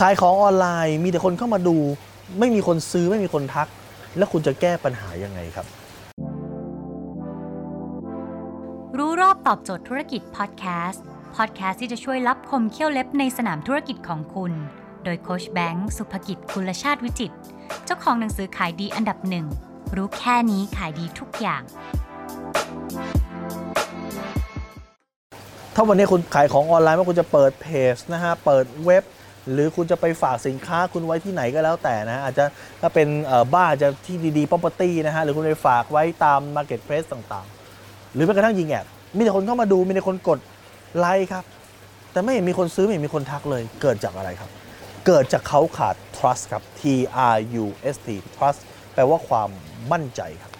ขายของออนไลน์มีแต่คนเข้ามาดู ไม่มีคนซื้อไม่มีคนทัก แล้วคุณจะแก้ปัญหายังไงครับ รู้รอบตอบโจทย์ธุรกิจพอดแคสต์พอดแคสต์ที่จะช่วยรับคมเขี้ยวเล็บในสนามธุรกิจของคุณ โดยโคชแบงค์สุภกิจคุลชาติวิจิตรเจ้าของหนังสือขายดีอันดับหนึ่งรู้แค่นี้ขายดีทุกอย่าง ถ้าวันนี้คุณขายของออนไลน์ว่าคุณจะเปิดเพจนะฮะ เปิดเว็บ หรือคุณจะไปฝากสินค้าคุณไว้ที่ไหนก็แล้วแต่นะฮะอาจจะถ้าเป็นบ้านจะที่ดีๆ property นะฮะหรือคุณไปฝากไว้ตาม marketplace ต่างๆ หรือแม้กระทั่งยิงแอดมีแต่คนเข้ามาดูมีแต่คนกดไลค์ครับ แต่ไม่เห็นมีคนซื้อไม่เห็นมีคนทักเลยเกิดจากอะไรครับ เกิดจากเขาขาด trust ครับ T R U S T trust แปลว่าความมั่นใจครับ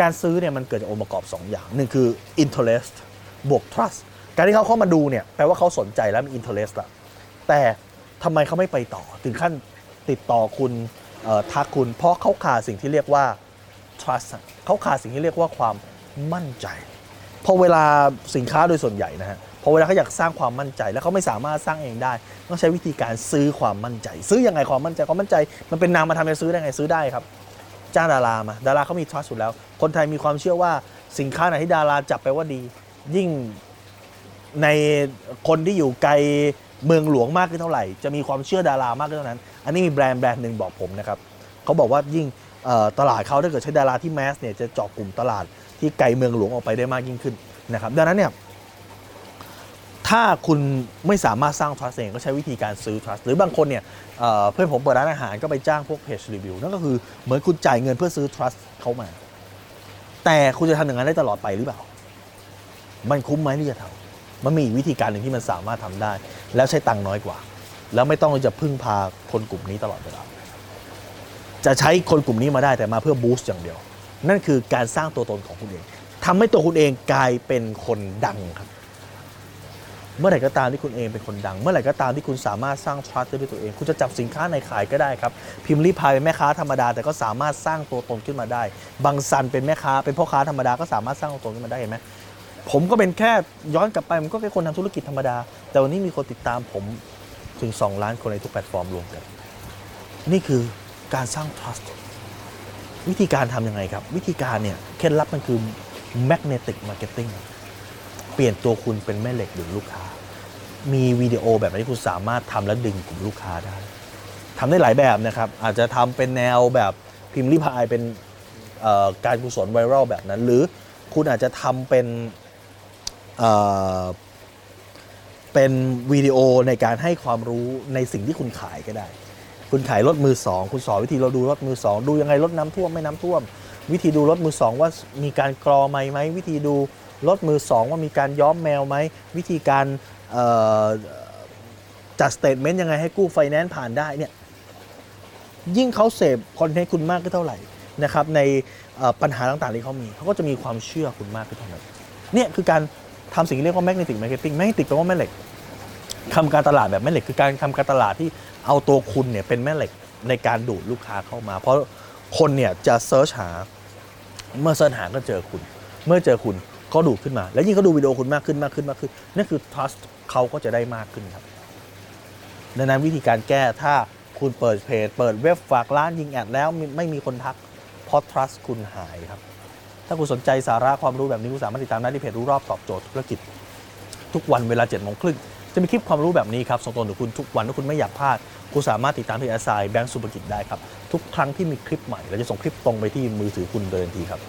การซื้อเนี่ยมันเกิดจากองค์ประกอบ 2 อย่างหนึ่งคือ interest บวก trust การที่เขาเข้ามาดูเนี่ยแปลว่าเขาสนใจแล้วมี interest ละแต่ ทำไมเขาไม่ไปต่อ ถึงขั้นติดต่อคุณทักคุณเพราะเขาขาดสิ่งที่เรียกว่า trust เขาขาดสิ่งที่เรียกว่าความมั่นใจพอเวลาสินค้าโดยส่วนใหญ่นะฮะพอเวลาเขาอยากสร้างความมั่นใจ แล้วเขาไม่สามารถสร้างเองได้ ต้องใช้วิธีการซื้อความมั่นใจ ซื้อยังไงความมั่นใจความมั่นใจ มันเป็นนามมาทำจะซื้อได้ไงซื้อได้ครับ จ้างดารามาดาราเขามี trust อยู่แล้ว คนไทยมีความเชื่อว่าสินค้าไหนที่ดาราจับไปว่าดี ยิ่งในคนที่อยู่ไกล เมืองหลวงมากขึ้นเท่าไหร่ จะมีความเชื่อดารามากขึ้นเท่านั้น อันนี้มีแบรนด์แบรนด์หนึ่งบอกผมนะครับเขาบอกว่ายิ่งตลาดเขาถ้าเกิดใช้ดาราที่แมสเนี่ยจะเจาะกลุ่มตลาดที่ไกลเมืองหลวงออกไปได้มากยิ่งขึ้นนะครับดังนั้นเนี่ยถ้าคุณไม่สามารถสร้าง trust เองก็ใช้วิธีการซื้อ trust หรือบางคนเนี่ยเเพื่อนผมเปิดร้านอาหารก็ไปจ้างพวกเพจรีวิวนั่นก็คือเหมือนคุณจ่ายเงินเพื่อซื้อ trust เขามา แต่คุณจะทำอย่างนั้นได้ตลอดไปหรือเปล่า มันคุ้มไหมที่จะทำ มันมีอีกวิธีการหนึ่งที่มันสามารถทำได้ แล้วใช้ตังค์น้อยกว่า แล้วไม่ต้องจะพึ่งพาคนกลุ่มนี้ตลอดเวลาจะใช้คนกลุ่มนี้มาได้แต่มาเพื่อบูสต์อย่างเดียว นั่นคือการสร้างตัวตนของคุณเองทำให้ตัวคุณเองกลายเป็นคนดังครับ เมื่อไหร่ก็ตามที่คุณเองเป็นคนดัง เมื่อไหร่ก็ตามที่คุณสามารถสร้าง trust ได้ด้วยตัวเอง คุณจะจับสินค้าในขายก็ได้ครับ พิมพ์รีพายเป็นแม่ค้าธรรมดา แต่ก็สามารถสร้างตัวตนขึ้นมาได้ บางซันเป็นแม่ค้าเป็นพ่อค้าธรรมดาก็สามารถสร้างตัวตนขึ้นมาได้เห็นไหม ผมก็เป็นแค่ย้อนกลับไปผมก็แค่คนทำธุรกิจธรรมดา แต่วันนี้มีคนติดตามผมถึง 2 ล้านคนในทุกแพลตฟอร์มรวมกัน นี่คือการสร้าง trust วิธีการทำยังไงครับ วิธีการเนี่ยเคล็ดลับมันคือ magnetic marketing เปลี่ยนตัวคุณเป็นแม่เหล็กดึงลูกค้า มีวิดีโอแบบนี้คุณสามารถทำและดึงกลุ่มลูกค้าได้ทำได้หลายแบบนะครับ อาจจะทำเป็นแนวแบบพิมพ์ริพายเป็นการกุศลไวรัลแบบนั้น หรือคุณอาจจะทำเป็น เป็นวิดีโอในการให้ความรู้ในสิ่งที่คุณขายก็ได้ คุณขายรถมือสองคุณสอนวิธีเราดูรถมือสองดูยังไงรถน้ำท่วมไม่น้ำท่วม วิธีดูรถมือสองว่ามีการกรอไหมไหมวิธีดูรถมือสองว่ามีการย้อมแมวไหมวิธีการจัด statement ยังไงให้กู้ไฟแนนซ์ผ่านได้เนี่ยยิ่งเขาเสพคอนเทนต์คุณมากขึ้นเท่าไหร่นะครับในปัญหาต่างๆที่เขามีเขาก็จะมีความเชื่อคุณมากขึ้นเท่านั้นเนี่ยคือการ ทำสิ่งที่เรียกว่า magnetic marketing magnetic แปลว่าแม่เหล็กทำการตลาดแบบแม่เหล็ก คือการทำการตลาดที่เอาตัวคุณเนี่ยเป็นแม่เหล็กในการดูดลูกค้าเข้ามา เพราะคนเนี่ยจะเซิร์ชหาเมื่อเสิร์ชหาก็เจอคุณ เมื่อเจอคุณก็ดูดขึ้นมา แล้วยิ่งเขาดูวิดีโอคุณมากขึ้นมากขึ้นมากขึ้นนั่นคือ trust เขาก็จะได้มากขึ้นครับดังนั้นวิธีการแก้ถ้าคุณเปิดเพจเปิดเว็บฝากร้านยิงแอดแล้วไม่มีคนทักเพราะ trust คุณหายครับ ถ้าคุณสนใจสาระความรู้แบบนี้คุณสามารถติดตามได้ที่เพจรู้รอบตอบโจทย์ธุรกิจ ทุกวันเวลา7จ็ดโมงครึ่งจะมีคลิปความรู้แบบนี้ครับส่งตรงถึงคุณทุกวันถ้าคุณไม่อยากพลาดคุณสามารถติดตามที่แอสไซแบงก์สุภกิจได้ครับทุกครั้งที่มีคลิปใหม่เราจะส่งคลิปตรงไปที่มือถือคุณโดยทันทีครับ